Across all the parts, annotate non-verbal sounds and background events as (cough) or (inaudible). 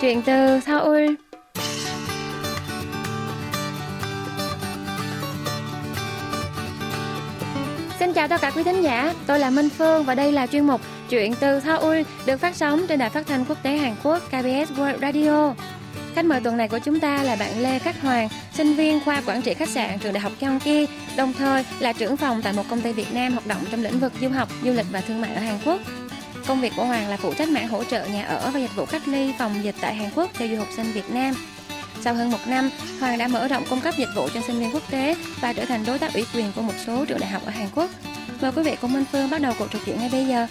Chuyện từ Seoul Xin chào tất cả quý thính giả, tôi là Minh Phương và đây là chuyên mục Chuyện từ Seoul được phát sóng trên đài phát thanh quốc tế Hàn Quốc KBS World Radio. Khách mời tuần này của chúng ta là bạn Lê Khắc Hoàng, sinh viên khoa quản trị khách sạn trường đại học Gyeonggi, đồng thời là trưởng phòng tại một công ty Việt Nam hoạt động trong lĩnh vực du học, du lịch và thương mại ở Hàn Quốc. Công việc của Hoàng là phụ trách mảng hỗ trợ nhà ở và dịch vụ cách ly phòng dịch tại Hàn Quốc cho du học sinh Việt Nam. Sau hơn một năm, Hoàng đã mở rộng cung cấp dịch vụ cho sinh viên quốc tế và trở thành đối tác ủy quyền của một số trường đại học ở Hàn Quốc. Mời quý vị cùng Minh Phương bắt đầu cuộc trò chuyện ngay bây giờ.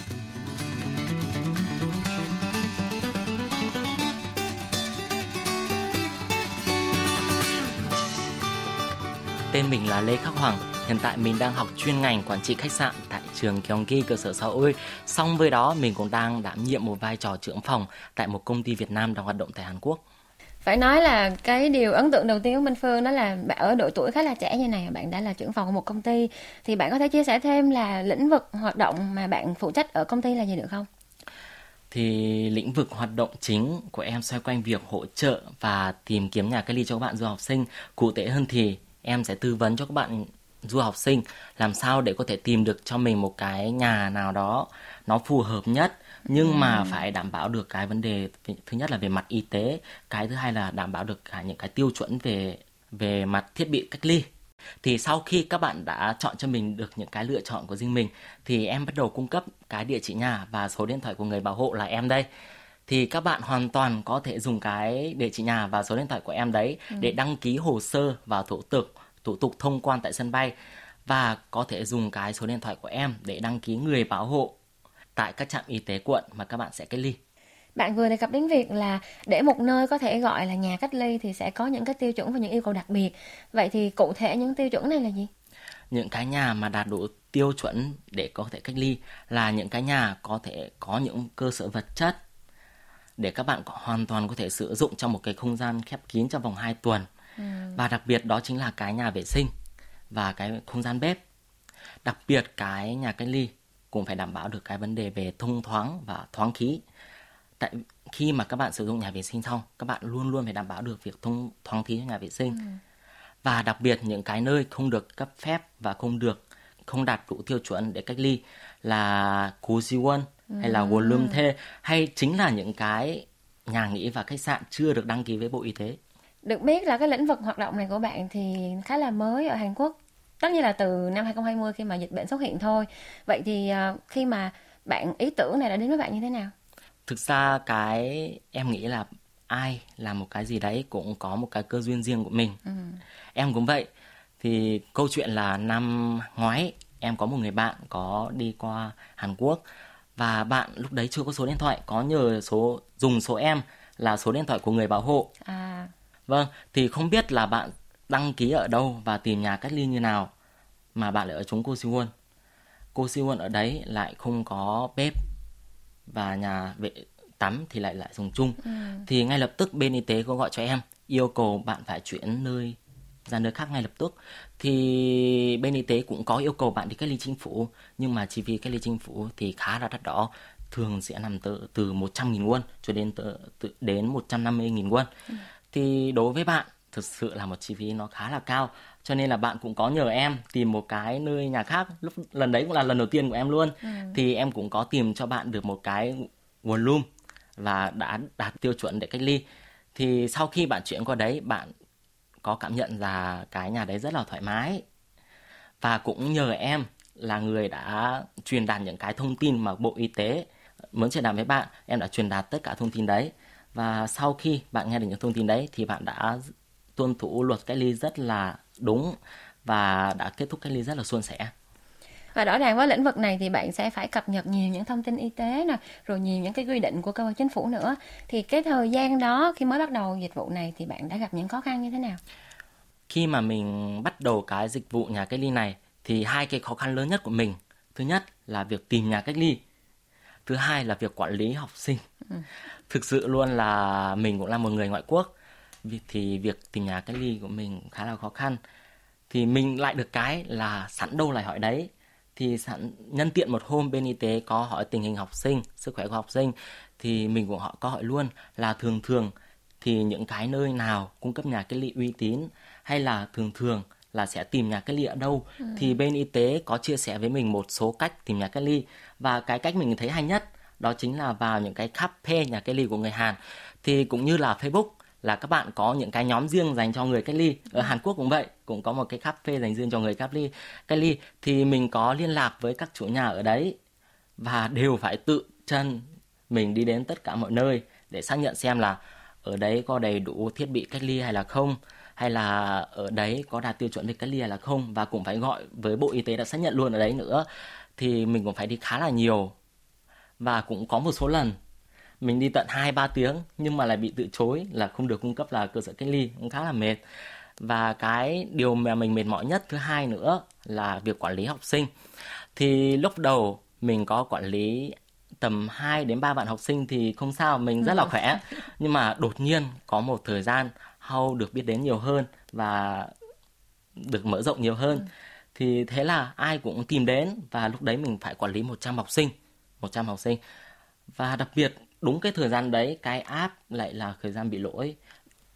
Tên mình là Lê Khắc Hoàng. Hiện tại mình đang học chuyên ngành quản trị khách sạn trường Gyeonggi cơ sở Seoul. Song với đó mình cũng đang đảm nhiệm một vai trò trưởng phòng tại một công ty Việt Nam đang hoạt động tại Hàn Quốc. Phải nói là cái điều ấn tượng đầu tiên của Minh Phương đó là bạn ở độ tuổi khá là trẻ như này, bạn đã là trưởng phòng của một công ty. Thì bạn có thể chia sẻ thêm là lĩnh vực hoạt động mà bạn phụ trách ở công ty là gì được không? thì lĩnh vực hoạt động chính của em xoay quanh việc hỗ trợ và tìm kiếm nhà cách ly cho các bạn du học sinh. Cụ thể hơn thì em sẽ tư vấn cho các bạn du học sinh làm sao để có thể tìm được cho mình một cái nhà nào đó nó phù hợp nhất nhưng ừ. mà phải đảm bảo được cái vấn đề thứ nhất là về mặt y tế cái thứ hai là đảm bảo được cả những cái tiêu chuẩn về về mặt thiết bị cách ly thì sau khi các bạn đã chọn cho mình được những cái lựa chọn của riêng mình thì em bắt đầu cung cấp cái địa chỉ nhà và số điện thoại của người bảo hộ là em đây thì các bạn hoàn toàn có thể dùng cái địa chỉ nhà và số điện thoại của em đấy ừ. để đăng ký hồ sơ và thủ tục thủ tục thông quan tại sân bay và có thể dùng cái số điện thoại của em để đăng ký người bảo hộ tại các trạm y tế quận mà các bạn sẽ cách ly. Bạn vừa đề cập đến việc là để một nơi có thể gọi là nhà cách ly thì sẽ có những cái tiêu chuẩn và những yêu cầu đặc biệt. Vậy thì cụ thể những tiêu chuẩn này là gì? Những cái nhà mà đạt đủ tiêu chuẩn để có thể cách ly là những cái nhà có thể có những cơ sở vật chất để các bạn hoàn toàn có thể sử dụng trong một cái không gian khép kín trong vòng 2 tuần. Ừ. Và đặc biệt đó chính là cái nhà vệ sinh và cái không gian bếp. Đặc biệt cái nhà cách ly cũng phải đảm bảo được cái vấn đề về thông thoáng và thoáng khí. Tại khi mà các bạn sử dụng nhà vệ sinh xong, các bạn luôn luôn phải đảm bảo được việc thông thoáng khí cho nhà vệ sinh. Ừ. Và đặc biệt những cái nơi không được cấp phép và không được không đạt đủ tiêu chuẩn để cách ly là cú Siwon ừ. hay là Wolum Thê hay chính là những cái nhà nghỉ và khách sạn chưa được đăng ký với Bộ Y tế. Được biết là cái lĩnh vực hoạt động này của bạn thì khá là mới ở Hàn Quốc. Tất nhiên là từ năm 2020 khi mà dịch bệnh xuất hiện thôi. Vậy thì uh, khi mà bạn ý tưởng này đã đến với bạn như thế nào? Thực ra cái em nghĩ là ai làm một cái gì đấy cũng có một cái cơ duyên riêng của mình. Ừ. em cũng vậy. Thì câu chuyện là năm ngoái em có một người bạn có đi qua Hàn Quốc và bạn lúc đấy chưa có số điện thoại. Có nhờ số dùng số em là số điện thoại của người bảo hộ. À. vâng thì không biết là bạn đăng ký ở đâu và tìm nhà cách ly như nào mà bạn lại ở chúng cô Siwon. Cô Siwon ở đấy lại không có bếp và nhà vệ tắm thì lại lại dùng chung. Ừ. Thì ngay lập tức bên y tế có gọi cho em yêu cầu bạn phải chuyển nơi ra nơi khác ngay lập tức thì bên y tế cũng có yêu cầu bạn đi cách ly chính phủ nhưng mà chi phí cách ly chính phủ thì khá là đắt đỏ thường sẽ nằm từ từ 100 nghìn won cho đến từ, từ đến 150 nghìn won ừ. Thì đối với bạn thực sự là một chi phí nó khá là cao. Cho nên là bạn cũng có nhờ em tìm một cái nơi nhà khác. Lúc lần đấy cũng là lần đầu tiên của em luôn. Ừ. thì em cũng có tìm cho bạn được một cái nguồn room và đã đạt tiêu chuẩn để cách ly. Thì sau khi bạn chuyển qua đấy bạn có cảm nhận là cái nhà đấy rất là thoải mái. Và cũng nhờ em là người đã truyền đạt những cái thông tin mà bộ y tế muốn truyền đạt với bạn. Em đã truyền đạt tất cả thông tin đấy và sau khi bạn nghe được những thông tin đấy thì bạn đã tuân thủ luật cách ly rất là đúng và đã kết thúc cách ly rất là suôn sẻ. Và rõ ràng với lĩnh vực này thì bạn sẽ phải cập nhật nhiều những thông tin y tế nè rồi nhiều những cái quy định của cơ quan chính phủ nữa. Thì cái thời gian đó khi mới bắt đầu dịch vụ này thì bạn đã gặp những khó khăn như thế nào? Khi mà mình bắt đầu cái dịch vụ nhà cách ly này thì hai cái khó khăn lớn nhất của mình. Thứ nhất là việc tìm nhà cách ly thứ hai là việc quản lý học sinh. Ừ. thực sự luôn là mình cũng là một người ngoại quốc thì việc tìm nhà cách ly của mình khá là khó khăn. Thì mình lại được cái là sẵn đâu lại hỏi đấy. Thì sẵn nhân tiện một hôm bên y tế có hỏi tình hình học sinh sức khỏe của học sinh thì mình cũng họ có hỏi luôn là thường thường thì những cái nơi nào cung cấp nhà cách ly uy tín hay là thường thường là sẽ tìm nhà cách ly ở đâu. Ừ. thì bên y tế có chia sẻ với mình một số cách tìm nhà cách ly. Và cái cách mình thấy hay nhất đó chính là vào những cái cafe nhà cách ly của người Hàn. Thì cũng như là Facebook là các bạn có những cái nhóm riêng dành cho người cách ly. Ở Hàn Quốc cũng vậy cũng có một cái cafe dành riêng cho người cách ly cách ly. Thì mình có liên lạc với các chủ nhà ở đấy và đều phải tự chân mình đi đến tất cả mọi nơi để xác nhận xem là ở đấy có đầy đủ thiết bị cách ly hay là không hay là ở đấy có đạt tiêu chuẩn về cách ly là không và cũng phải gọi với bộ y tế đã xác nhận luôn ở đấy nữa thì mình cũng phải đi khá là nhiều và cũng có một số lần mình đi tận 2 3 tiếng nhưng mà lại bị từ chối là không được cung cấp là cơ sở cách ly cũng khá là mệt. Và cái điều mà mình mệt mỏi nhất thứ hai nữa là việc quản lý học sinh. Thì lúc đầu mình có quản lý tầm 2 đến 3 bạn học sinh thì không sao, mình rất là khỏe. Nhưng mà đột nhiên có một thời gian Hau được biết đến nhiều hơn và được mở rộng nhiều hơn. Thì thế là ai cũng tìm đến và lúc đấy mình phải quản lý 100 học sinh. 100 học sinh. Và đặc biệt đúng cái thời gian đấy cái app lại là thời gian bị lỗi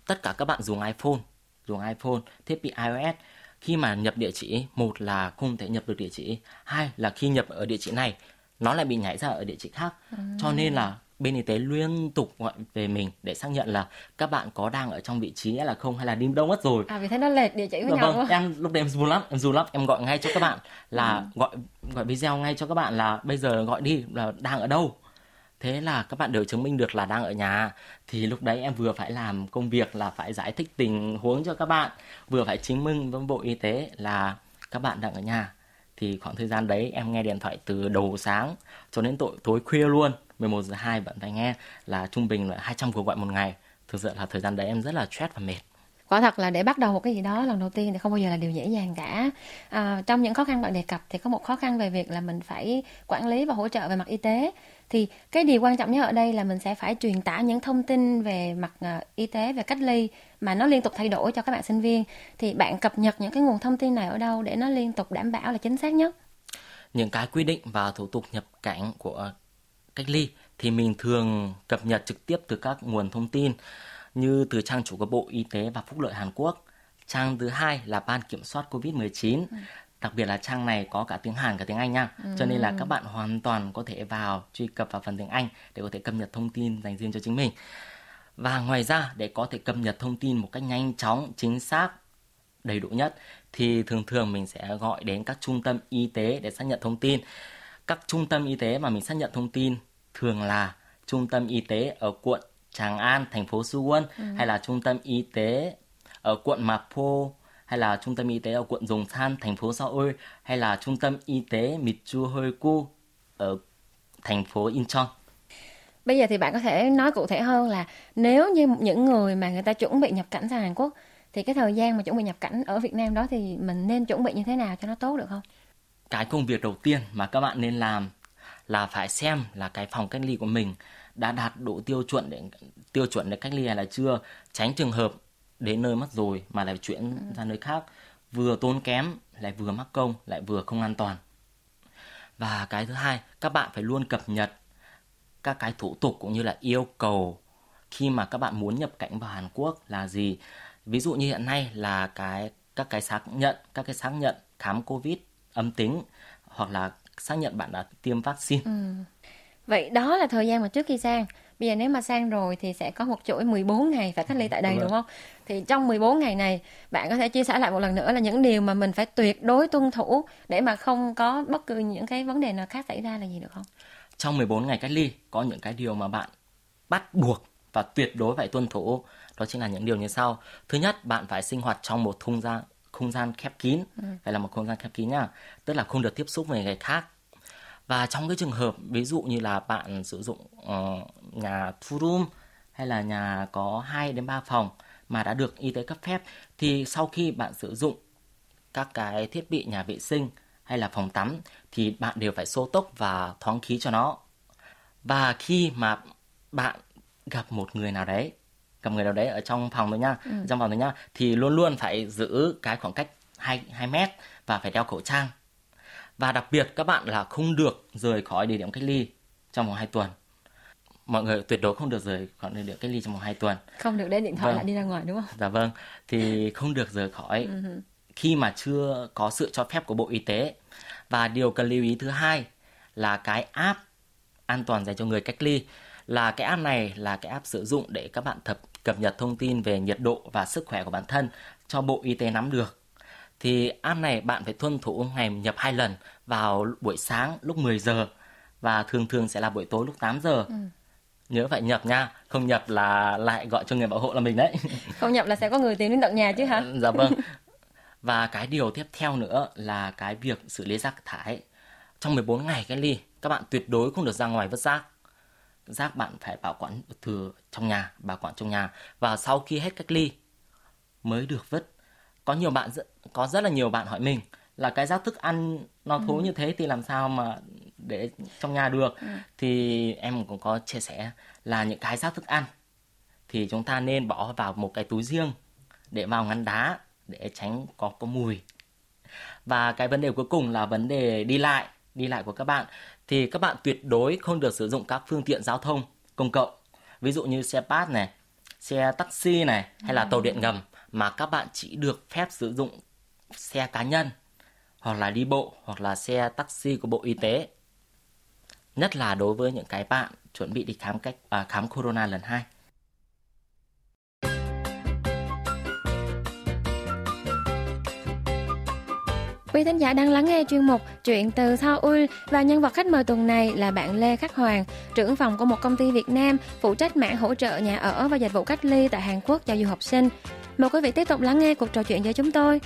tất cả các bạn dùng iPhone dùng iPhone thiết bị iOS khi mà nhập địa chỉ một là không thể nhập được địa chỉ hai là khi nhập ở địa chỉ này nó lại bị nhảy ra ở địa chỉ khác ừ. cho nên là bên y tế liên tục gọi về mình để xác nhận là các bạn có đang ở trong vị trí là không hay là đi đâu mất rồi. À vì thế nó lệch địa chỉ với nhau vâng em lúc đấy em dù lắm em dù lắm em gọi ngay cho các bạn là ừ. gọi gọi video ngay cho các bạn là bây giờ gọi đi là đang ở đâu. Thế là các bạn đều chứng minh được là đang ở nhà. Thì lúc đấy em vừa phải làm công việc là phải giải thích tình huống cho các bạn vừa phải chứng minh với bộ y tế là các bạn đang ở nhà. Thì khoảng thời gian đấy em nghe điện thoại từ đầu sáng cho đến tối, tối khuya luôn 11 giờ 2 bạn phải nghe là trung bình là 200 cuộc gọi một ngày. Thực sự là thời gian đấy em rất là stress và mệt. Quả thật là để bắt đầu một cái gì đó lần đầu tiên thì không bao giờ là điều dễ dàng cả. À, trong những khó khăn bạn đề cập thì có một khó khăn về việc là mình phải quản lý và hỗ trợ về mặt y tế. Thì cái điều quan trọng nhất ở đây là mình sẽ phải truyền tải những thông tin về mặt uh, y tế về cách ly mà nó liên tục thay đổi cho các bạn sinh viên. Thì bạn cập nhật những cái nguồn thông tin này ở đâu để nó liên tục đảm bảo là chính xác nhất? Những cái quy định và thủ tục nhập cảnh của cách ly thì mình thường cập nhật trực tiếp từ các nguồn thông tin như từ trang chủ của Bộ Y tế và Phúc lợi Hàn Quốc. Trang thứ hai là Ban Kiểm soát COVID-19. Ừ. Đặc biệt là trang này có cả tiếng Hàn cả tiếng Anh nha. Ừ. Cho nên là các bạn hoàn toàn có thể vào truy cập vào phần tiếng Anh để có thể cập nhật thông tin dành riêng cho chính mình. Và ngoài ra để có thể cập nhật thông tin một cách nhanh chóng, chính xác, đầy đủ nhất thì thường thường mình sẽ gọi đến các trung tâm y tế để xác nhận thông tin. Các trung tâm y tế mà mình xác nhận thông tin thường là trung tâm y tế ở quận Tràng An, thành phố Suwon ừ. hay là trung tâm y tế ở quận Mapo hay là trung tâm y tế ở quận Dòng San, thành phố Seoul hay là trung tâm y tế Mitsuhoiku ở thành phố Incheon. Bây giờ thì bạn có thể nói cụ thể hơn là nếu như những người mà người ta chuẩn bị nhập cảnh sang Hàn Quốc thì cái thời gian mà chuẩn bị nhập cảnh ở Việt Nam đó thì mình nên chuẩn bị như thế nào cho nó tốt được không? Cái công việc đầu tiên mà các bạn nên làm là phải xem là cái phòng cách ly của mình đã đạt đủ tiêu chuẩn để tiêu chuẩn để cách ly hay là chưa tránh trường hợp đến nơi mất rồi mà lại chuyển ừ. ra nơi khác vừa tốn kém lại vừa mắc công lại vừa không an toàn và cái thứ hai các bạn phải luôn cập nhật các cái thủ tục cũng như là yêu cầu khi mà các bạn muốn nhập cảnh vào Hàn Quốc là gì ví dụ như hiện nay là cái các cái xác nhận các cái xác nhận khám covid âm tính hoặc là xác nhận bạn đã tiêm vaccine ừ. Vậy đó là thời gian mà trước khi sang. Bây giờ nếu mà sang rồi thì sẽ có một chuỗi 14 ngày phải cách ly tại đây đúng, đúng không? Thì trong 14 ngày này bạn có thể chia sẻ lại một lần nữa là những điều mà mình phải tuyệt đối tuân thủ để mà không có bất cứ những cái vấn đề nào khác xảy ra là gì được không? Trong 14 ngày cách ly có những cái điều mà bạn bắt buộc và tuyệt đối phải tuân thủ. Đó chính là những điều như sau. Thứ nhất, bạn phải sinh hoạt trong một không gian không gian khép kín, ừ. phải là một không gian khép kín nhá. Tức là không được tiếp xúc với người khác và trong cái trường hợp ví dụ như là bạn sử dụng uh, nhà two room hay là nhà có 2 đến 3 phòng mà đã được y tế cấp phép thì sau khi bạn sử dụng các cái thiết bị nhà vệ sinh hay là phòng tắm thì bạn đều phải xô tốc và thoáng khí cho nó. Và khi mà bạn gặp một người nào đấy, gặp người nào đấy ở trong phòng thôi nhá, ừ. trong phòng thôi nhá, thì luôn luôn phải giữ cái khoảng cách 2 2 mét và phải đeo khẩu trang và đặc biệt các bạn là không được rời khỏi địa điểm cách ly trong vòng 2 tuần. mọi người tuyệt đối không được rời khỏi nơi được cách ly trong vòng 2 tuần. Không được để điện thoại vâng. lại đi ra ngoài đúng không? Dạ vâng. Thì không được rời khỏi uh-huh. khi mà chưa có sự cho phép của Bộ Y tế. Và điều cần lưu ý thứ hai là cái app an toàn dành cho người cách ly là cái app này là cái app sử dụng để các bạn thập cập nhật thông tin về nhiệt độ và sức khỏe của bản thân cho Bộ Y tế nắm được. Thì app này bạn phải tuân thủ ngày nhập hai lần vào buổi sáng lúc 10 giờ và thường thường sẽ là buổi tối lúc 8 giờ. Ừ. Nhớ phải nhập nha, không nhập là lại gọi cho người bảo hộ là mình đấy. (laughs) Không nhập là sẽ có người tìm đến tận nhà chứ hả? dạ vâng. Và cái điều tiếp theo nữa là cái việc xử lý rác thải. Trong 14 ngày cách ly, các bạn tuyệt đối không được ra ngoài vứt rác rác bạn phải bảo quản thừa trong nhà bảo quản trong nhà. Và sau khi hết cách ly mới được vứt. Có nhiều bạn có rất là nhiều bạn hỏi mình là cái rác thức ăn nó thối ừ. như thế thì làm sao mà để trong nhà được? Ừ. thì em cũng có chia sẻ là những cái rác thức ăn thì chúng ta nên bỏ vào một cái túi riêng để vào ngăn đá để tránh có có mùi. Và cái vấn đề cuối cùng là vấn đề đi lại đi lại của các bạn thì các bạn tuyệt đối không được sử dụng các phương tiện giao thông công cộng. Ví dụ như xe bus này xe taxi này hay là tàu điện ngầm mà các bạn chỉ được phép sử dụng xe cá nhân hoặc là đi bộ hoặc là xe taxi của bộ y tế. Nhất là đối với những cái bạn chuẩn bị đi khám cách à, khám corona lần hai. Quý thính giả đang lắng nghe chuyên mục Chuyện từ Seoul và nhân vật khách mời tuần này là bạn Lê Khắc Hoàng, trưởng phòng của một công ty Việt Nam phụ trách mảng hỗ trợ nhà ở và dịch vụ cách ly tại Hàn Quốc cho du học sinh. Mời quý vị tiếp tục lắng nghe cuộc trò chuyện với chúng tôi.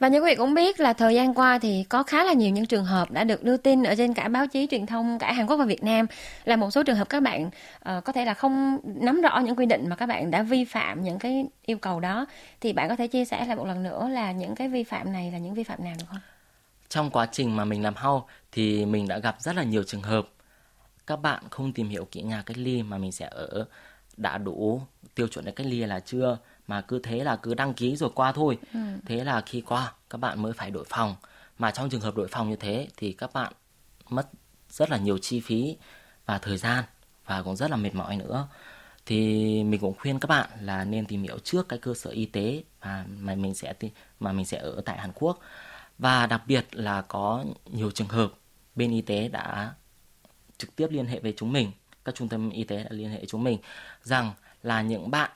Và như quý vị cũng biết là thời gian qua thì có khá là nhiều những trường hợp đã được đưa tin ở trên cả báo chí truyền thông cả Hàn Quốc và Việt Nam. Là một số trường hợp các bạn uh, có thể là không nắm rõ những quy định mà các bạn đã vi phạm những cái yêu cầu đó. Thì bạn có thể chia sẻ lại một lần nữa là những cái vi phạm này là những vi phạm nào được không? Trong quá trình mà mình làm hau thì mình đã gặp rất là nhiều trường hợp. Các bạn không tìm hiểu kỹ nhà cách ly mà mình sẽ ở đã đủ tiêu chuẩn để cách ly là chưa? Mà cứ thế là cứ đăng ký rồi qua thôi. Ừ. thế là khi qua các bạn mới phải đổi phòng. Mà trong trường hợp đổi phòng như thế thì các bạn mất rất là nhiều chi phí và thời gian và cũng rất là mệt mỏi nữa. Thì mình cũng khuyên các bạn là nên tìm hiểu trước cái cơ sở y tế mà mà mình sẽ mà mình sẽ ở tại Hàn Quốc. Và đặc biệt là có nhiều trường hợp bên y tế đã trực tiếp liên hệ với chúng mình các trung tâm y tế đã liên hệ với chúng mình rằng là những bạn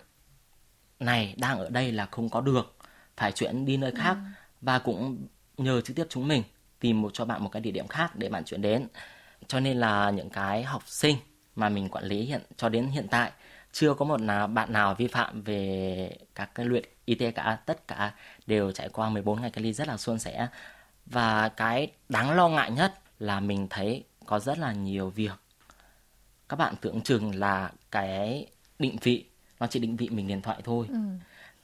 này đang ở đây là không có được phải chuyển đi nơi khác ừ. và cũng nhờ trực tiếp chúng mình tìm một cho bạn một cái địa điểm khác để bạn chuyển đến. Cho nên là những cái học sinh mà mình quản lý hiện cho đến hiện tại chưa có một nào bạn nào vi phạm về các cái luyện y tế cả tất cả đều trải qua 14 ngày cách ly rất là suôn sẻ. Và cái đáng lo ngại nhất là mình thấy có rất là nhiều việc. Các bạn tưởng chừng là cái định vị nó chỉ định vị mình điện thoại thôi ừ.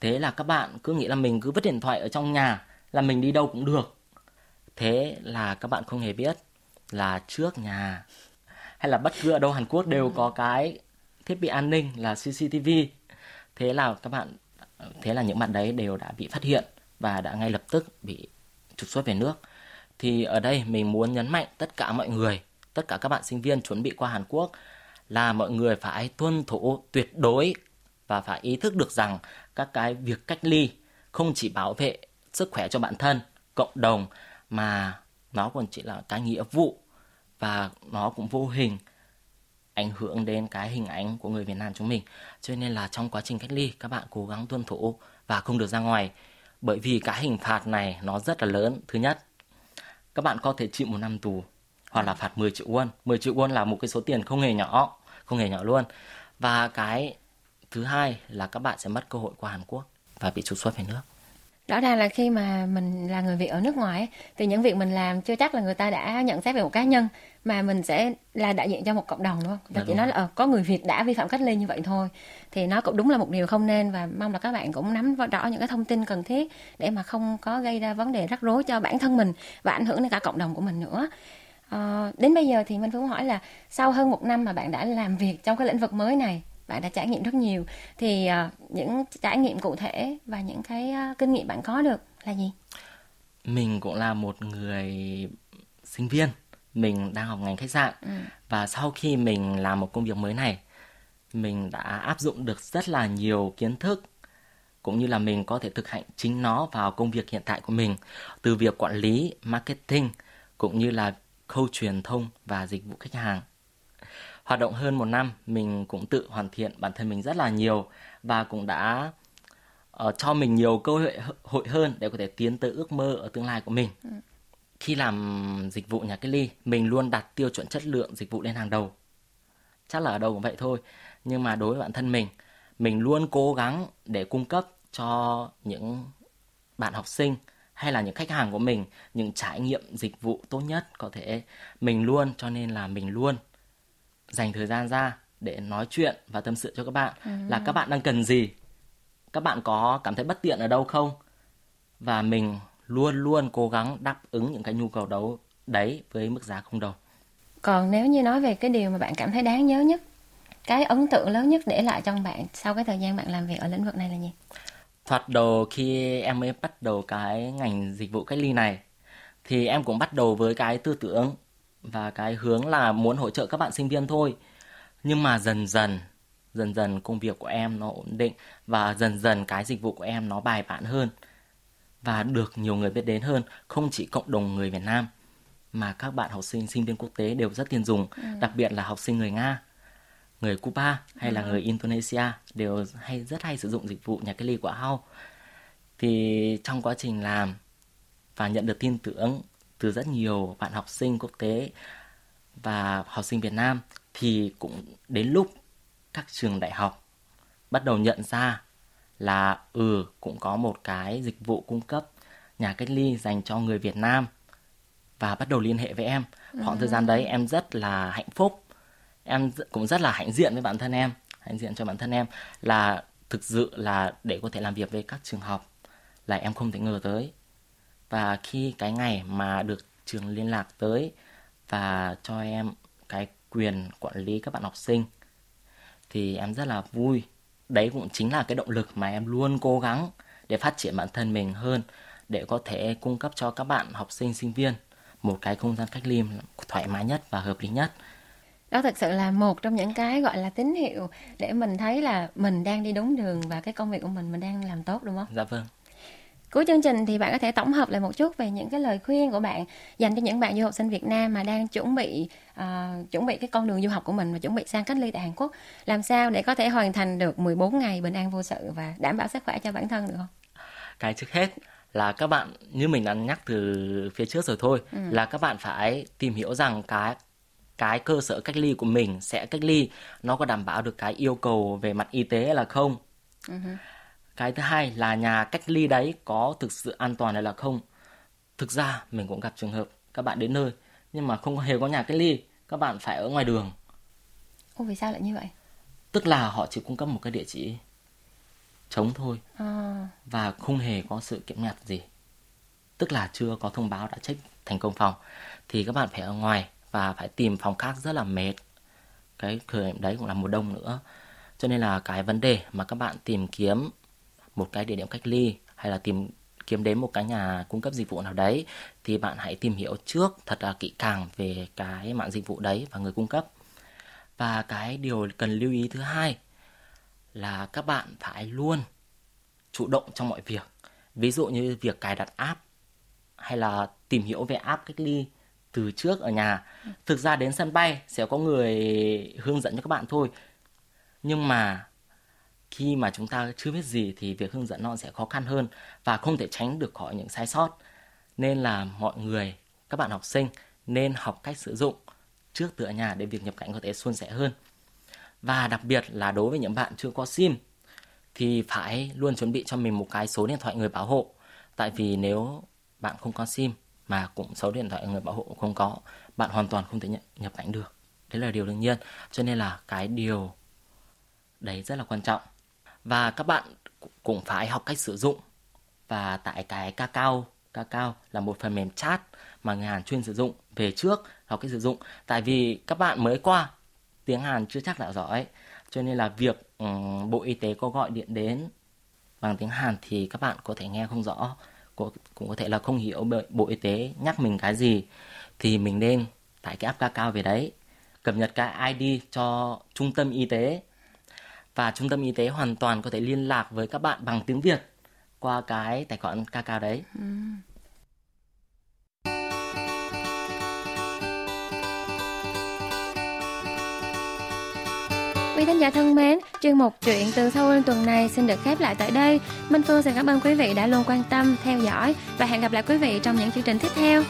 thế là các bạn cứ nghĩ là mình cứ vứt điện thoại ở trong nhà là mình đi đâu cũng được thế là các bạn không hề biết là trước nhà hay là bất cứ ở đâu Hàn Quốc đều ừ. có cái thiết bị an ninh là CCTV thế là các bạn thế là những bạn đấy đều đã bị phát hiện và đã ngay lập tức bị trục xuất về nước thì ở đây mình muốn nhấn mạnh tất cả mọi người tất cả các bạn sinh viên chuẩn bị qua Hàn Quốc là mọi người phải tuân thủ tuyệt đối và phải ý thức được rằng các cái việc cách ly không chỉ bảo vệ sức khỏe cho bản thân, cộng đồng mà nó còn chỉ là cái nghĩa vụ và nó cũng vô hình ảnh hưởng đến cái hình ảnh của người Việt Nam chúng mình. Cho nên là trong quá trình cách ly các bạn cố gắng tuân thủ và không được ra ngoài bởi vì cái hình phạt này nó rất là lớn. Thứ nhất, các bạn có thể chịu một năm tù hoặc là phạt 10 triệu won. 10 triệu won là một cái số tiền không hề nhỏ, không hề nhỏ luôn. Và cái thứ hai là các bạn sẽ mất cơ hội qua Hàn Quốc và bị trục xuất về nước rõ ràng là khi mà mình là người Việt ở nước ngoài thì những việc mình làm chưa chắc là người ta đã nhận xét về một cá nhân mà mình sẽ là đại diện cho một cộng đồng đúng không? Dạ, chỉ nói là ờ, có người Việt đã vi phạm cách ly như vậy thôi thì nó cũng đúng là một điều không nên và mong là các bạn cũng nắm rõ những cái thông tin cần thiết để mà không có gây ra vấn đề rắc rối cho bản thân mình và ảnh hưởng đến cả cộng đồng của mình nữa. À, đến bây giờ thì mình muốn hỏi là sau hơn một năm mà bạn đã làm việc trong cái lĩnh vực mới này bạn đã trải nghiệm rất nhiều. Thì uh, những trải nghiệm cụ thể và những cái uh, kinh nghiệm bạn có được là gì? Mình cũng là một người sinh viên. Mình đang học ngành khách sạn. Ừ. và sau khi mình làm một công việc mới này mình đã áp dụng được rất là nhiều kiến thức cũng như là mình có thể thực hành chính nó vào công việc hiện tại của mình. Từ việc quản lý marketing cũng như là khâu truyền thông và dịch vụ khách hàng hoạt động hơn một năm mình cũng tự hoàn thiện bản thân mình rất là nhiều và cũng đã uh, cho mình nhiều cơ hội hội hơn để có thể tiến tới ước mơ ở tương lai của mình ừ. khi làm dịch vụ nhà cách ly mình luôn đặt tiêu chuẩn chất lượng dịch vụ lên hàng đầu chắc là ở đâu cũng vậy thôi nhưng mà đối với bản thân mình mình luôn cố gắng để cung cấp cho những bạn học sinh hay là những khách hàng của mình những trải nghiệm dịch vụ tốt nhất có thể mình luôn cho nên là mình luôn dành thời gian ra để nói chuyện và tâm sự cho các bạn ừ. là các bạn đang cần gì các bạn có cảm thấy bất tiện ở đâu không? Và mình luôn luôn cố gắng đáp ứng những cái nhu cầu đấu đấy với mức giá không đồng. Còn nếu như nói về cái điều mà bạn cảm thấy đáng nhớ nhất cái ấn tượng lớn nhất để lại trong bạn sau cái thời gian bạn làm việc ở lĩnh vực này là gì? Thoạt đầu khi em mới bắt đầu cái ngành dịch vụ cách ly này thì em cũng bắt đầu với cái tư tưởng và cái hướng là muốn hỗ trợ các bạn sinh viên thôi nhưng mà dần dần dần dần công việc của em nó ổn định và dần dần cái dịch vụ của em nó bài bản hơn và được nhiều người biết đến hơn không chỉ cộng đồng người Việt Nam mà các bạn học sinh sinh viên quốc tế đều rất tiền dùng ừ. đặc biệt là học sinh người Nga người Cuba hay là ừ. người Indonesia đều hay rất hay sử dụng dịch vụ nhà cách ly của Hao thì trong quá trình làm và nhận được tin tưởng từ rất nhiều bạn học sinh quốc tế và học sinh Việt Nam thì cũng đến lúc các trường đại học bắt đầu nhận ra là ừ cũng có một cái dịch vụ cung cấp nhà cách ly dành cho người Việt Nam và bắt đầu liên hệ với em. Khoảng thời gian đấy em rất là hạnh phúc. Em cũng rất là hãnh diện với bản thân em, hãnh diện cho bản thân em là thực sự là để có thể làm việc với các trường học là em không thể ngờ tới. Và khi cái ngày mà được trường liên lạc tới và cho em cái quyền quản lý các bạn học sinh thì em rất là vui đấy cũng chính là cái động lực mà em luôn cố gắng để phát triển bản thân mình hơn để có thể cung cấp cho các bạn học sinh sinh viên một cái không gian cách ly thoải mái nhất và hợp lý nhất đó thực sự là một trong những cái gọi là tín hiệu để mình thấy là mình đang đi đúng đường và cái công việc của mình mình đang làm tốt đúng không? Dạ vâng. Cuối chương trình thì bạn có thể tổng hợp lại một chút về những cái lời khuyên của bạn dành cho những bạn du học sinh Việt Nam mà đang chuẩn bị uh, chuẩn bị cái con đường du học của mình và chuẩn bị sang cách ly tại Hàn Quốc làm sao để có thể hoàn thành được 14 ngày bình an vô sự và đảm bảo sức khỏe cho bản thân được không? Cái trước hết là các bạn như mình đã nhắc từ phía trước rồi thôi ừ. là các bạn phải tìm hiểu rằng cái cái cơ sở cách ly của mình sẽ cách ly nó có đảm bảo được cái yêu cầu về mặt y tế là không. Uh-huh cái thứ hai là nhà cách ly đấy có thực sự an toàn hay là không? Thực ra mình cũng gặp trường hợp các bạn đến nơi nhưng mà không hề có nhà cách ly các bạn phải ở ngoài đường. Ồ vì sao lại như vậy? Tức là họ chỉ cung cấp một cái địa chỉ trống thôi à. và không hề có sự kiểm nhặt gì. Tức là chưa có thông báo đã check thành công phòng. Thì các bạn phải ở ngoài và phải tìm phòng khác rất là mệt. Cái thời điểm đấy cũng là mùa đông nữa. Cho nên là cái vấn đề mà các bạn tìm kiếm một cái địa điểm cách ly hay là tìm, kiếm đến một cái nhà cung cấp dịch vụ nào đấy, thì bạn hãy tìm hiểu trước thật là kỹ càng về cái mạng dịch vụ đấy và người cung cấp. Và cái điều cần lưu ý thứ hai là các bạn phải luôn chủ động trong mọi việc. Ví dụ như việc cài đặt app hay là tìm hiểu về app cách ly từ trước ở nhà. Thực ra đến sân bay sẽ có người hướng dẫn cho các bạn thôi. Nhưng mà khi mà chúng ta chưa biết gì thì việc hướng dẫn nó sẽ khó khăn hơn và không thể tránh được khỏi những sai sót. Nên là mọi người các bạn học sinh nên học cách sử dụng trước tựa nhà để việc nhập cảnh có thể suôn sẻ hơn. Và đặc biệt là đối với những bạn chưa có sim thì phải luôn chuẩn bị cho mình một cái số điện thoại người bảo hộ. Tại vì nếu bạn không có sim mà cũng số điện thoại người bảo hộ không có bạn hoàn toàn không thể nhập, nhập cảnh được. Đấy là điều đương nhiên. Cho nên là cái điều đấy rất là quan trọng và các bạn cũng phải học cách sử dụng. Và tại cái Kakao Kakao là một phần mềm chat mà người Hàn chuyên sử dụng về trước học cách sử dụng. Tại vì các bạn mới qua tiếng Hàn chưa chắc đã giỏi. Cho nên là việc um, bộ y tế có gọi điện đến bằng tiếng Hàn thì các bạn có thể nghe không rõ cũng có thể là không hiểu bộ y tế nhắc mình cái gì thì mình nên tải cái app Kakao về đấy cập nhật cái ID cho trung tâm y tế và trung tâm y tế hoàn toàn có thể liên lạc với các bạn bằng tiếng Việt qua cái tài khoản Kakao đấy. Ừ. Quý thính giả thân mến, chuyên mục chuyện từ Seoul tuần này xin được khép lại tại đây. Minh Phương xin cảm ơn quý vị đã luôn quan tâm, theo dõi và hẹn gặp lại quý vị trong những chương trình tiếp theo.